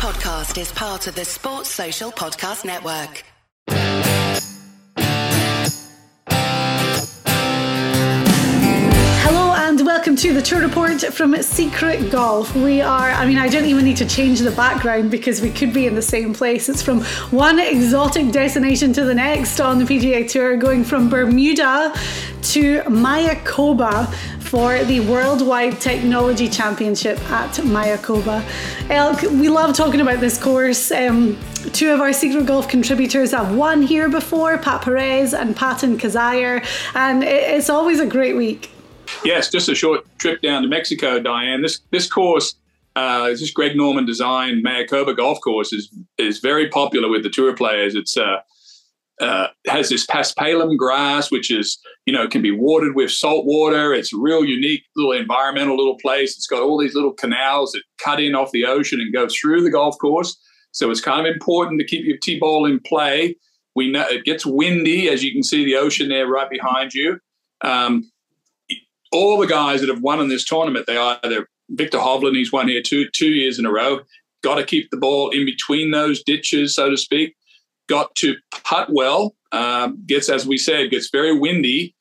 podcast is part of the Sports Social Podcast Network. Hello and welcome to the tour report from Secret Golf. We are, I mean, I don't even need to change the background because we could be in the same place. It's from one exotic destination to the next on the PGA Tour, going from Bermuda to Mayakoba for the Worldwide Technology Championship at Mayakoba. Elk, we love talking about this course. Um, two of our Secret Golf contributors have won here before, Pat Perez and Patton Kizzire, and it's always a great week. Yes, just a short trip down to Mexico, Diane. This this course, uh, this Greg Norman designed Mayakoba golf course is is very popular with the tour players. It's uh, uh, has this paspalum grass, which is you know it can be watered with salt water. It's a real unique little environmental little place. It's got all these little canals that cut in off the ocean and go through the golf course. So it's kind of important to keep your tee ball in play. We know it gets windy, as you can see the ocean there right behind you. Um, all the guys that have won in this tournament, they either Viktor Hovland, he's won here two two years in a row. Got to keep the ball in between those ditches, so to speak. Got to putt well. Um, gets, as we said, gets very windy,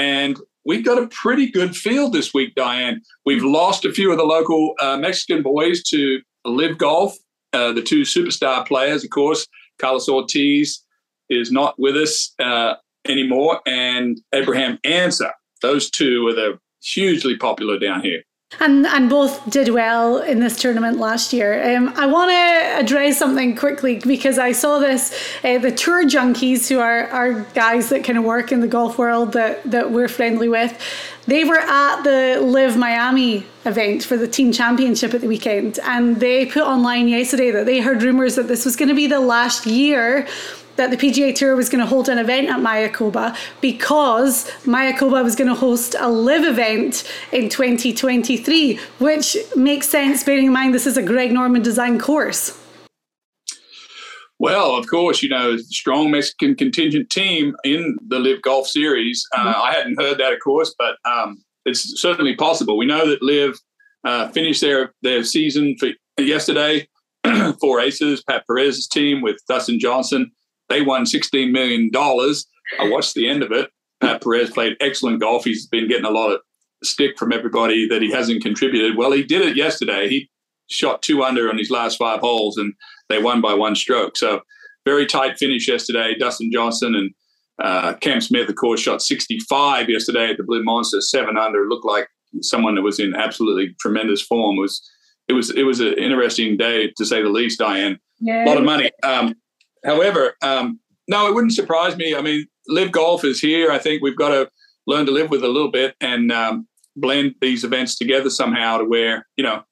and we've got a pretty good field this week, Diane. We've lost a few of the local uh, Mexican boys to LIV Golf. Uh, the two superstar players, of course, Carlos Ortiz is not with us uh, anymore, and Abraham Ancer those two are the hugely popular down here. And and both did well in this tournament last year. Um, I want to address something quickly because I saw this. Uh, the tour junkies, who are are guys that kind of work in the golf world that that we're friendly with, they were at the LIV Miami event for the team championship at the weekend, and they put online yesterday that they heard rumors that this was going to be the last year that the PGA Tour was going to hold an event at Mayakoba because Mayakoba was going to host a LIV event in 2023, which makes sense bearing in mind this is a Greg Norman design course. Well, of course, you know, strong Mexican contingent team in the LIV Golf Series. Uh, mm-hmm. I hadn't heard that, of course, but um, it's certainly possible. We know that LIV uh, finished their, their season for yesterday. Four aces, Pat Perez's team with Dustin Johnson, they won $16 million. I watched the end of it. Pat Perez played excellent golf. He's been getting a lot of stick from everybody that he hasn't contributed. Well, he did it yesterday. He shot two under on his last five holes, and they won by one stroke. So very tight finish yesterday. Dustin Johnson and uh, Cam Smith, of course, shot 65 yesterday at the Blue Monster, seven under. Looked like someone that was in absolutely tremendous form. It was it was it was an interesting day to say the least. Diane, yeah. a lot of money. Um, However, um, no, it wouldn't surprise me. I mean, LIV Golf is here. I think we've got to learn to live with a little bit and um, blend these events together somehow to where you know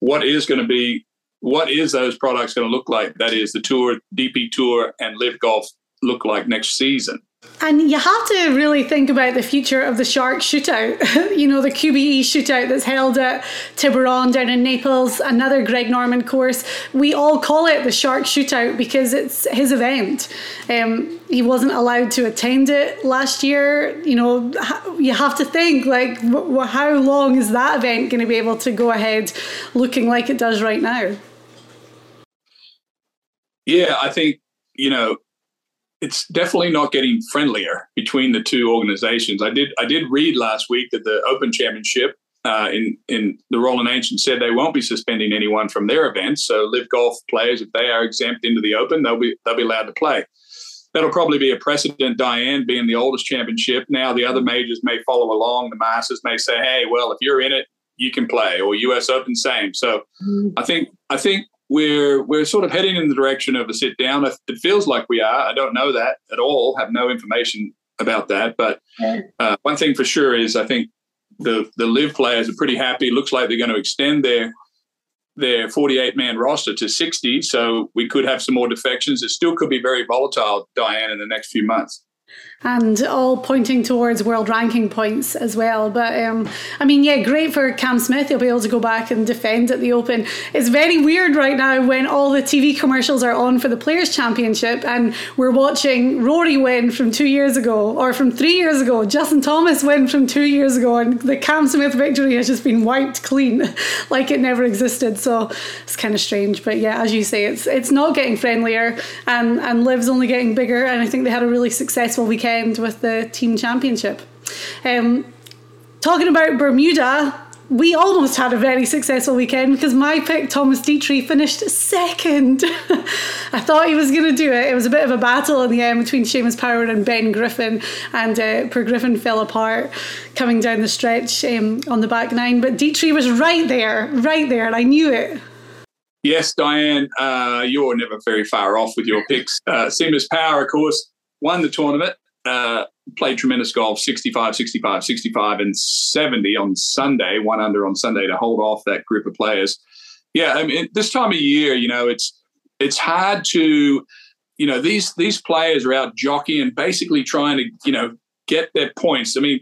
what is going to be what is those products going to look like that is the tour dp tour and LIV golf look like next season and you have to really think about the future of the shark shootout. you know, the QBE shootout that's held at Tiburon down in Naples, another Greg Norman course. We all call it the shark shootout because it's his event. Um, he wasn't allowed to attend it last year. You know, you have to think like, how long is that event going to be able to go ahead looking like it does right now? Yeah, I think, you know, it's definitely not getting friendlier between the two organizations. I did I did read last week that the Open Championship uh, in in the Royal and Ancient said they won't be suspending anyone from their events. So LIV Golf players, if they are exempt into the Open, they'll be they'll be allowed to play. That'll probably be a precedent. Diane being the oldest championship, now the other majors may follow along. The Masters may say, "Hey, well, if you're in it, you can play," or U.S. Open, same. So, mm-hmm. I think I think we're we're sort of heading in the direction of a sit down. It feels like we are. I don't know that at all. Have no information about that. But uh, one thing for sure is I think the the LIV players are pretty happy. Looks like they're going to extend their their 48 man roster to 60. So we could have some more defections. It still could be very volatile, Diane, in the next few months. And all pointing towards world ranking points as well. But um, I mean, yeah, great for Cam Smith. He'll be able to go back and defend at the Open. It's very weird right now when all the TV commercials are on for the Players' Championship and we're watching Rory win from two years ago or from three years ago, Justin Thomas win from two years ago, and the Cam Smith victory has just been wiped clean like it never existed. So it's kind of strange. But yeah, as you say, it's it's not getting friendlier and, and LIV's only getting bigger. And I think they had a really successful weekend weekend with the team championship. Um, talking about Bermuda, we almost had a very successful weekend because my pick, Thomas Detry, finished second. I thought he was going to do it. It was a bit of a battle in the end between Seamus Power and Ben Griffin, and uh, poor Griffin fell apart coming down the stretch um, on the back nine. But Detry was right there, right there, and I knew it. Yes, Diane, uh, you're never very far off with your picks. Uh, Seamus Power, of course, won the tournament uh, played tremendous golf 65, 65, 65, and 70 on Sunday, one under on Sunday to hold off that group of players. Yeah, I mean, this time of year, you know, it's it's hard to, you know, these these players are out jockeying, basically trying to, you know, get their points. I mean,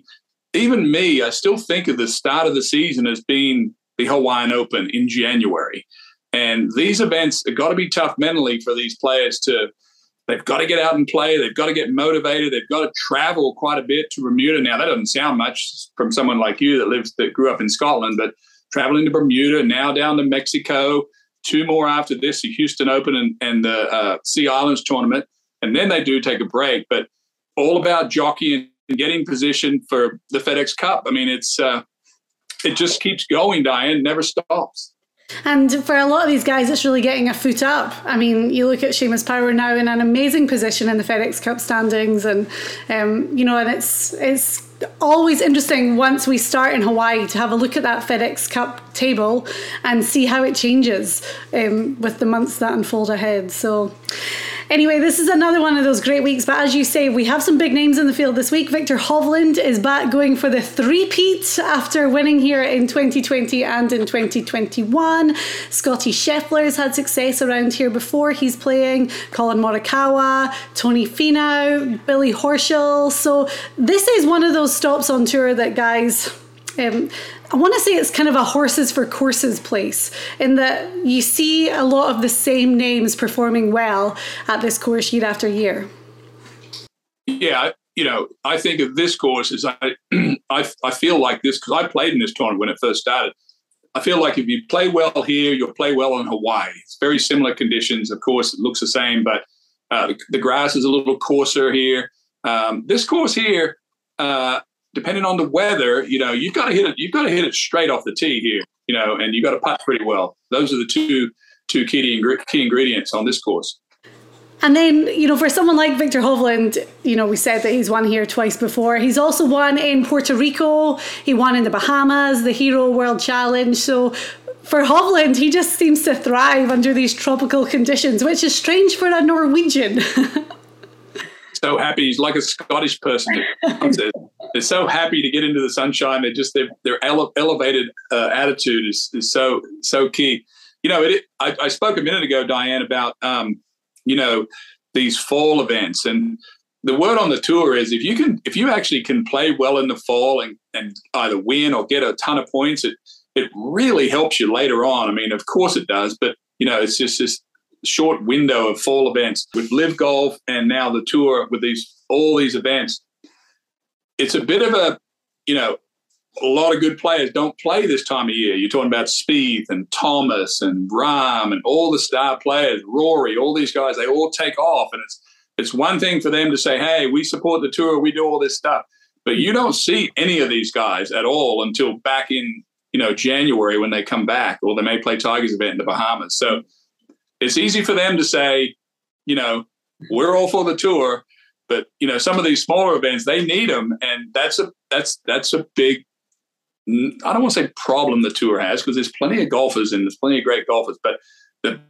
even me, I still think of the start of the season as being the Hawaiian Open in January. And these events have got to be tough mentally for these players to They've got to get out and play. They've got to get motivated. They've got to travel quite a bit to Bermuda. Now that doesn't sound much from someone like you that lives that grew up in Scotland, but traveling to Bermuda, now down to Mexico, two more after this, the Houston Open and, and the uh, Sea Islands tournament, and then they do take a break. But all about jockeying and getting position for the FedEx Cup. I mean, it's uh, it just keeps going, Diane, never stops. And for a lot of these guys, it's really getting a foot up. I mean, you look at Seamus Power now in an amazing position in the FedEx Cup standings, and um, you know, and it's it's always interesting once we start in Hawaii to have a look at that FedEx Cup table and see how it changes um, with the months that unfold ahead. So. Anyway, this is another one of those great weeks. But as you say, we have some big names in the field this week. Viktor Hovland is back going for the three-peat after winning here in 2020 and in 2021. Scotty Scheffler has had success around here before. He's playing Collin Morikawa, Tony Finau, Billy Horschel. So this is one of those stops on tour that guys um, I want to say it's kind of a horses for courses place in that you see a lot of the same names performing well at this course year after year. Yeah, you know, I think of this course as I, I, I feel like this because I played in this tournament when it first started. I feel like if you play well here, you'll play well in Hawaii. It's very similar conditions. Of course, it looks the same, but uh, the, grass is a little coarser here. Um, this course here, uh, depending on the weather, you know, you've got to hit it. You've got to hit it straight off the tee here, you know, and you've got to putt pretty well. Those are the two two key key ingredients on this course. And then, you know, for someone like Viktor Hovland, you know, we said that he's won here twice before. He's also won in Puerto Rico. He won in the Bahamas, the Hero World Challenge. So for Hovland, he just seems to thrive under these tropical conditions, which is strange for a Norwegian. so happy. He's like a Scottish person. They're so happy to get into the sunshine. They're just their their ele- elevated uh, attitude is is so so key. You know, it, I, I, spoke a minute ago, Diane, about um, you know these fall events, and the word on the tour is if you can if you actually can play well in the fall and and either win or get a ton of points, it it really helps you later on. I mean, of course it does, but you know, it's just this short window of fall events with LIV Golf and now the tour with these all these events. It's a bit of a, you know, a lot of good players don't play this time of year. You're talking about Spieth and Thomas and Rahm and all the star players, Rory, all these guys. They all take off, and it's it's one thing for them to say, "Hey, we support the tour, we do all this stuff," but you don't see any of these guys at all until back in you know January when they come back, or they may play Tigers event in the Bahamas. So it's easy for them to say, you know, we're all for the tour, but you know, some of these smaller events they need them, and that's a that's that's a big. I don't want to say problem the tour has because there's plenty of golfers and there's plenty of great golfers, but the,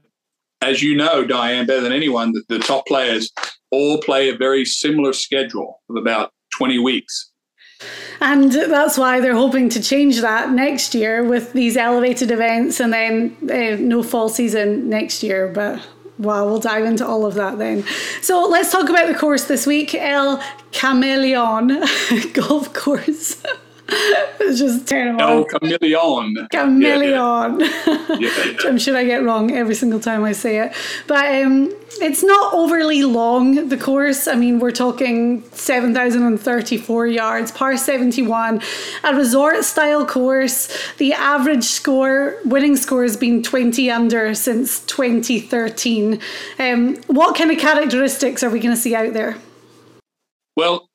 as you know, Diane, better than anyone, the, the top players all play a very similar schedule of about 20 weeks. And that's why they're hoping to change that next year with these elevated events and then uh, no fall season next year. But Wow, we'll dive into all of that then. So let's talk about the course this week El Chameleon Golf Course. it's just terrible. El Chameleon. Chameleon. Yeah, yeah. I'm sure I get wrong every single time I say it. But um, it's not overly long, the course. I mean, we're talking 7,034 yards, par 71, a resort style course. The average score, winning score, has been 20 under since 2013. Um, what kind of characteristics are we going to see out there? Well,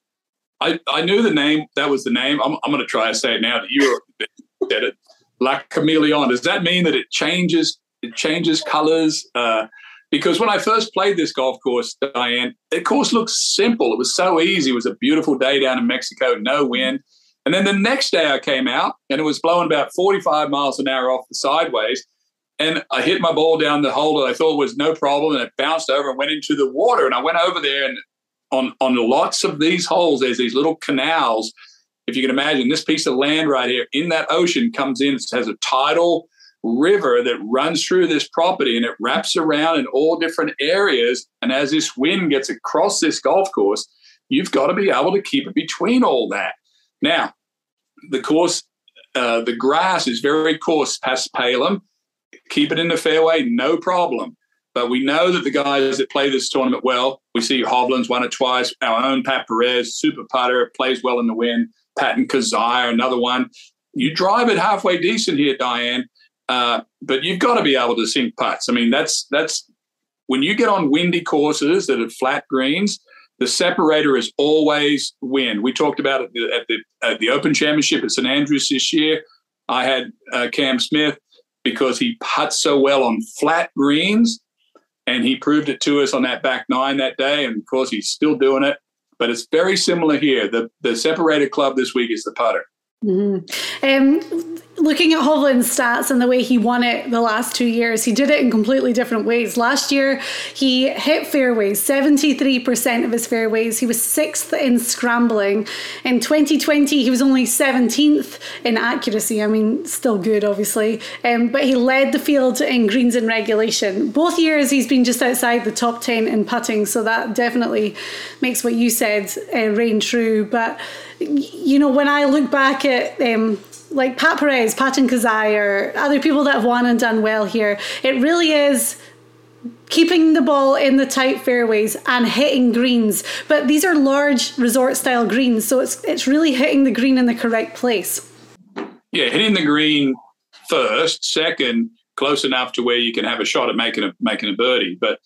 I, I knew the name. That was the name. I'm, I'm going to try to say it now that you said it. La Chameleon. Does that mean that it changes? It changes colors. Uh, because when I first played this golf course, Diane, the course looked simple. It was so easy. It was a beautiful day down in Mexico, no wind. And then the next day I came out and it was blowing about 45 miles an hour off the sideways. And I hit my ball down the hole that I thought was no problem. And it bounced over and went into the water. And I went over there and on on lots of these holes, there's these little canals. If you can imagine, this piece of land right here in that ocean comes in, it has a tidal river that runs through this property and it wraps around in all different areas. And as this wind gets across this golf course, you've got to be able to keep it between all that. Now, the course, uh, the grass is very coarse paspalum. Keep it in the fairway, no problem. But we know that the guys that play this tournament well, we see Hovland's won it twice. Our own Pat Perez, super putter, plays well in the wind. Patton Kizzire, another one. You drive it halfway decent here, Diane, uh, but you've got to be able to sink putts. I mean, that's that's when you get on windy courses that are flat greens. The separator is always wind. We talked about it at the, at the, at the Open Championship at St Andrews this year. I had uh, Cam Smith because he puts so well on flat greens and he proved it to us on that back nine that day. And of course, he's still doing it. But it's very similar here. The the separated club this week is the putter. Mm-hmm. Um, looking at Hovland's stats and the way he won it the last two years, he did it in completely different ways. Last year, he hit fairways, 73% of his fairways. He was sixth in scrambling. In 2020, he was only 17th in accuracy. I mean, still good, obviously. Um, but he led the field in greens in regulation. Both years, he's been just outside the top 10 in putting. So that definitely makes what you said uh, reign true. But you know, when I look back at um, like Pat Perez, Patton or other people that have won and done well here, it really is keeping the ball in the tight fairways and hitting greens. But these are large resort style greens, so it's it's really hitting the green in the correct place. Yeah, hitting the green first, second, close enough to where you can have a shot at making a making a birdie. But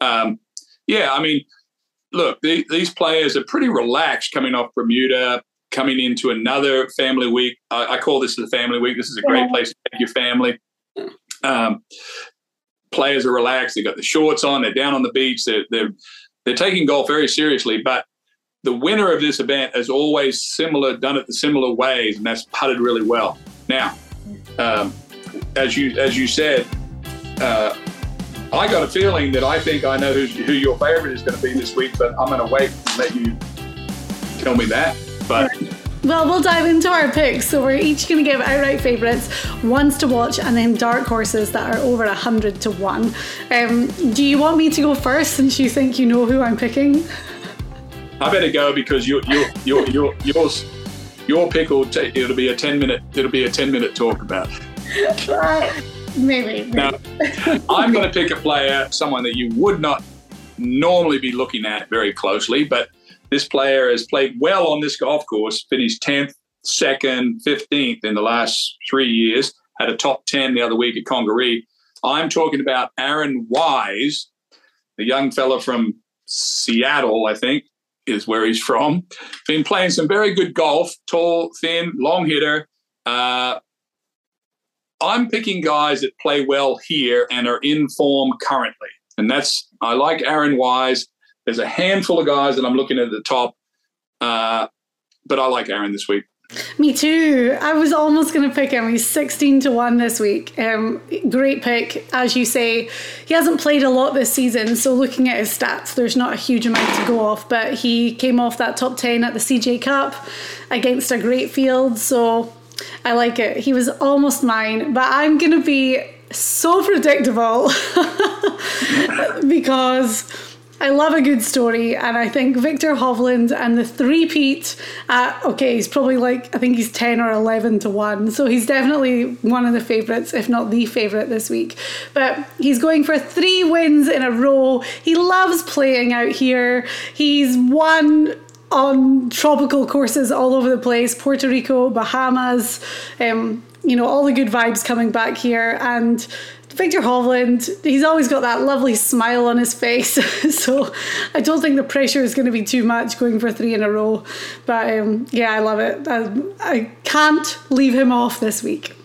um, yeah, I mean look, the, these players are pretty relaxed coming off Bermuda, coming into another family week. I, I, call this the family week. This is a great place to take your family. Um, players are relaxed. They've got the shorts on. They're down on the beach. They're, they're, they're taking golf very seriously. But the winner of this event is always similar, done it the similar ways, and that's putted really well. Now, um, as you as you said, uh, I got a feeling that I think I know who your favorite is going to be this week, but I'm going to wait and let you tell me that. But well, we'll dive into our picks. So we're each going to give outright favourites, ones to watch, and then dark horses that are over a hundred to one. Um, do you want me to go first, since you think you know who I'm picking? I better go because your your your your yours your pick will t- it'll be a ten minute it'll be a ten minute talk about. Maybe. Now, I'm going to pick a player, someone that you would not normally be looking at very closely, but this player has played well on this golf course, finished 10th, 2nd, 15th in the last three years, had a top 10 the other week at Congaree. I'm talking about Aaron Wise, the young fellow from Seattle, I think, is where he's from. Been playing some very good golf, tall, thin, long hitter. Uh, I'm picking guys that play well here and are in form currently. And that's, I like Aaron Wise. There's a handful of guys that I'm looking at the top, uh, but I like Aaron this week. Me too. I was almost going to pick him. He's 16 to 1 this week. Um, great pick. As you say, he hasn't played a lot this season, so looking at his stats, there's not a huge amount to go off, but he came off that top 10 at the CJ Cup against a great field, so I like it. He was almost mine, but I'm going to be so predictable because I love a good story, and I think Viktor Hovland and the three-peat. Uh, okay, he's probably like I think he's ten or eleven to one, so he's definitely one of the favourites, if not the favourite this week. But he's going for three wins in a row. He loves playing out here. He's won on tropical courses all over the place Puerto Rico, Bahamas, um, you know, all the good vibes coming back here. And Viktor Hovland, he's always got that lovely smile on his face. so I don't think the pressure is going to be too much going for three in a row. But um, yeah, I love it. I, I, can't leave him off this week.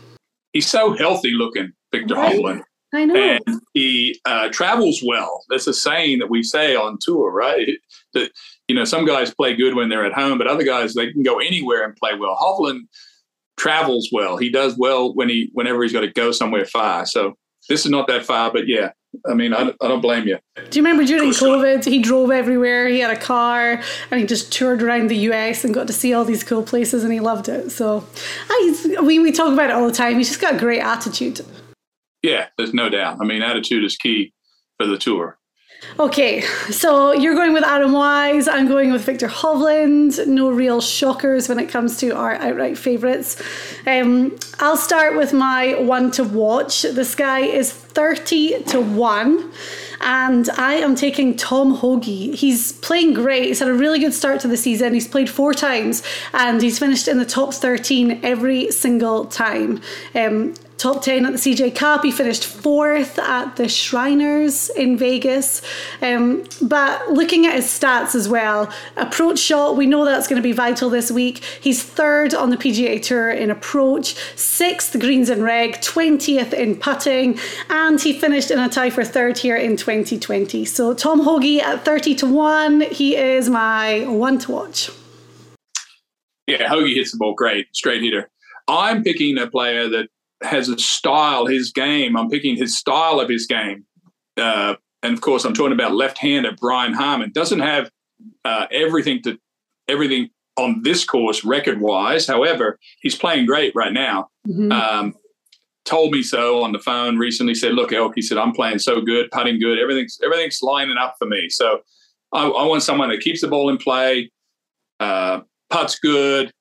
He's so healthy looking, Viktor right. Hovland. I know. And he uh, travels well. That's a saying that we say on tour, right? That, you know, some guys play good when they're at home, but other guys, they can go anywhere and play well. Hovland travels well. He does well when he, whenever he's got to go somewhere far. So this is not that far, but yeah, I mean, I, I don't blame you. Do you remember during COVID, he drove everywhere. He had a car and he just toured around the US and got to see all these cool places and he loved it. So ah, I, we, we talk about it all the time. He's just got a great attitude. Yeah, there's no doubt. I mean, attitude is key for the tour. Okay, so you're going with Adam Wise. I'm going with Viktor Hovland. No real shockers when it comes to our outright favourites. Um, I'll start with my one to watch. This guy is 30 to 1 and I am taking Tom Hoge. He's playing great. He's had a really good start to the season. He's played four times and he's finished in the top 13 every single time. Um, top 10 at the CJ Cup. He finished fourth at the Shriners in Vegas. Um, but looking at his stats as well, approach shot, we know that's going to be vital this week. He's third on the PGA Tour in approach, sixth greens and reg, 20th in putting, and he finished in a tie for third here in 2020. So Tom Hoge at 30 to 1, he is my one to watch. Yeah, Hoge hits the ball great, straight hitter. I'm picking a player that has a style, his game. I'm picking his style of his game. Uh, and of course, I'm talking about left-hander Brian Harman. Doesn't have uh, everything to everything on this course record-wise. However, he's playing great right now. Mm-hmm. Um, told me so on the phone recently. Said, "Look, Elk," he said, "I'm playing so good, putting good. Everything's everything's lining up for me. So I, I want someone that keeps the ball in play, uh, puts good,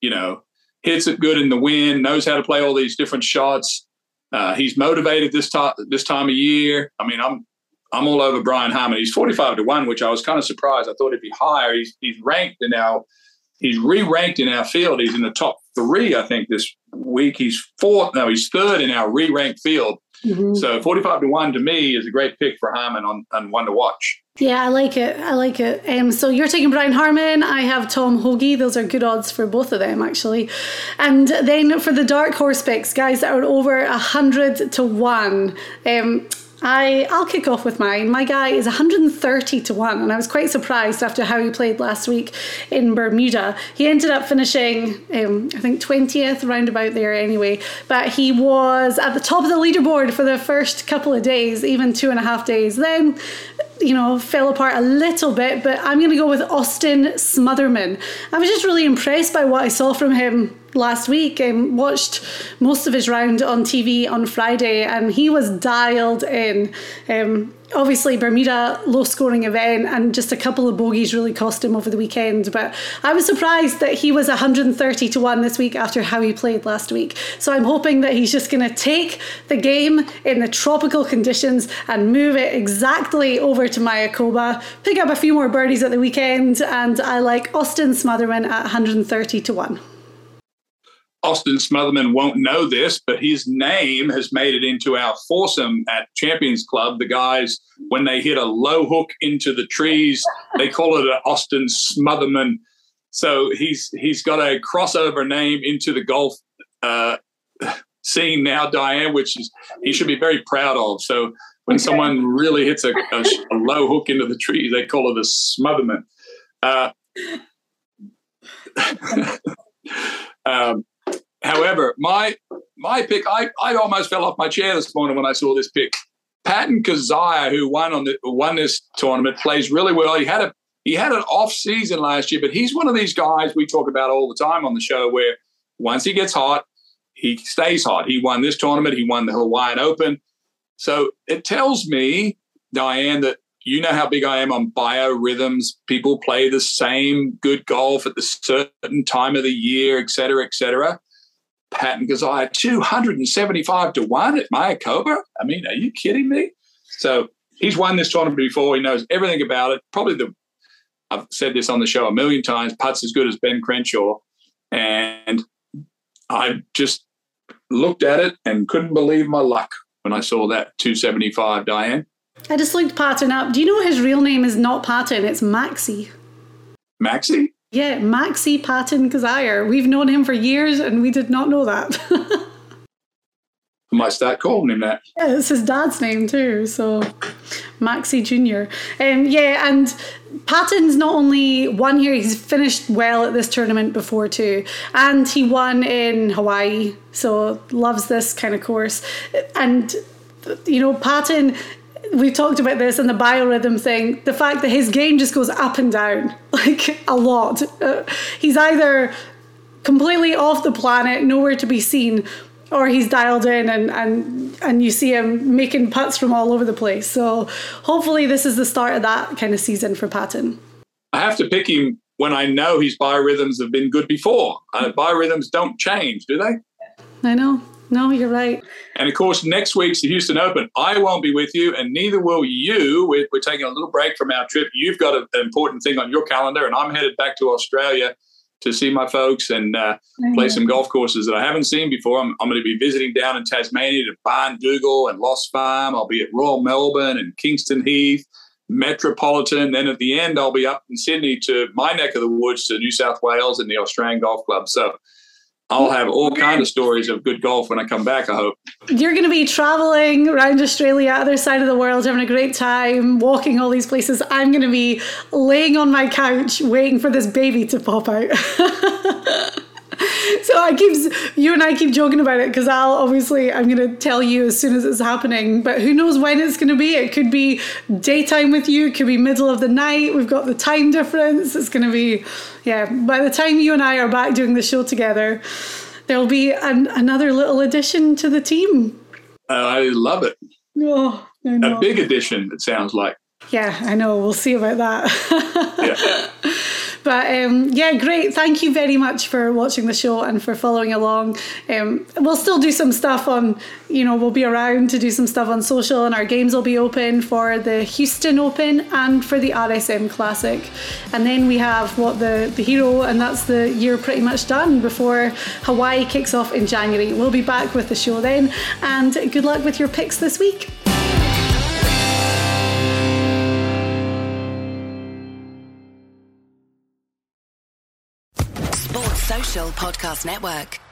you know, hits it good in the wind, knows how to play all these different shots. Uh, he's motivated this time this time of year. I mean, I'm I'm all over Brian Harman. He's 45 to one, which I was kind of surprised. I thought it'd be higher. He's he's ranked in our he's re-ranked in our field. He's in the top three, I think, this week. He's fourth. No, he's third in our re-ranked field. Mm-hmm. So 45 to one to me is a great pick for Harman on, on one to watch. Yeah, I like it. I like it. Um, so you're taking Brian Harman. I have Tom Hoge. Those are good odds for both of them, actually. And then for the dark horse picks, guys that are over hundred to one. Um, I I'll kick off with mine. My guy is 130 to 1 and I was quite surprised after how he played last week in Bermuda. He ended up finishing um, I think 20th roundabout there anyway, but he was at the top of the leaderboard for the first couple of days, even two and a half days. Then you know, fell apart a little bit, but I'm going to go with Austin Smotherman. I was just really impressed by what I saw from him last week and watched most of his round on TV on Friday, and he was dialed in. Um, obviously Bermuda low scoring event and just a couple of bogeys really cost him over the weekend. But I was surprised that he was 130 to 1 this week after how he played last week. So I'm hoping that he's just going to take the game in the tropical conditions and move it exactly over to Mayakoba pick up a few more birdies at the weekend and I like Austin Smotherman at 130 to 1 Austin Smotherman won't know this, but his name has made it into our foursome at Champions Club. The guys, when they hit a low hook into the trees, they call it an Austin Smotherman. So he's he's got a crossover name into the golf uh, scene now, Diane, which is he should be very proud of. So when okay. someone really hits a, a, a, low hook into the trees, they call it a Smotherman. Uh, um, my my pick, I, I almost fell off my chair this morning when I saw this pick. Patton Kizzire, who won on the won this tournament, plays really well. He had a he had an off season last year, but he's one of these guys we talk about all the time on the show where once he gets hot, he stays hot. He won this tournament. He won the Hawaiian Open. So it tells me, Diane, that you know how big I am on biorhythms. People play the same good golf at the certain time of the year, et cetera, et cetera. Patton Kizzire, 275 to 1 at Mayakoba. I mean, are you kidding me? So he's won this tournament before. He knows everything about it. Probably the, I've said this on the show a million times, putts as good as Ben Crenshaw. And I just looked at it and couldn't believe my luck when I saw that 275, Diane. I just looked Patton up. Do you know his real name is not Patton, it's Maxi. Maxi? Yeah, Maxi Patton Kizzire. We've known him for years and we did not know that. I might start calling him that. Yeah, it's his dad's name too. So Maxi Jr. Um, yeah, and Patton's not only won here, he's finished well at this tournament before too. And he won in Hawaii. So loves this kind of course. And, you know, Patton we've talked about this and the biorhythm thing the fact that his game just goes up and down like a lot uh, he's either completely off the planet nowhere to be seen or he's dialed in and and and you see him making putts from all over the place. So hopefully this is the start of that kind of season for Patton. I have to pick him when I know his biorhythms have been good before. Uh, biorhythms don't change, do they? I know. No, you're right. And of course, next week's the Houston Open. I won't be with you, and neither will you. We're, we're taking a little break from our trip. You've got a, an important thing on your calendar, and I'm headed back to Australia to see my folks and uh, play some golf courses that I haven't seen before. I'm, I'm going to be visiting down in Tasmania to Barnbougle and Lost Farm. I'll be at Royal Melbourne and Kingston Heath, Metropolitan. Then at the end, I'll be up in Sydney to my neck of the woods to New South Wales and the Australian Golf Club. So I'll have all kind of stories of good golf when I come back. I hope you're going to be traveling around Australia, other side of the world, having a great time, walking all these places. I'm going to be laying on my couch waiting for this baby to pop out. so I keep you and I keep joking about it because I'll obviously I'm going to tell you as soon as it's happening. But who knows when it's going to be? It could be daytime with you. It could be middle of the night. We've got the time difference. It's going to be yeah. By the time you and I are back doing the show together, there will be an, another little addition to the team. Uh, I love it. Oh, a big addition. It sounds like. Yeah, I know. We'll see about that. yeah. But um, yeah, great. Thank you very much for watching the show and for following along. Um, we'll still do some stuff on, you know, we'll be around to do some stuff on social, and our games will be open for the Houston Open and for the RSM Classic. And then we have what the, the hero, and that's the year pretty much done before Hawaii kicks off in January. We'll be back with the show then, and good luck with your picks this week. Podcast Network.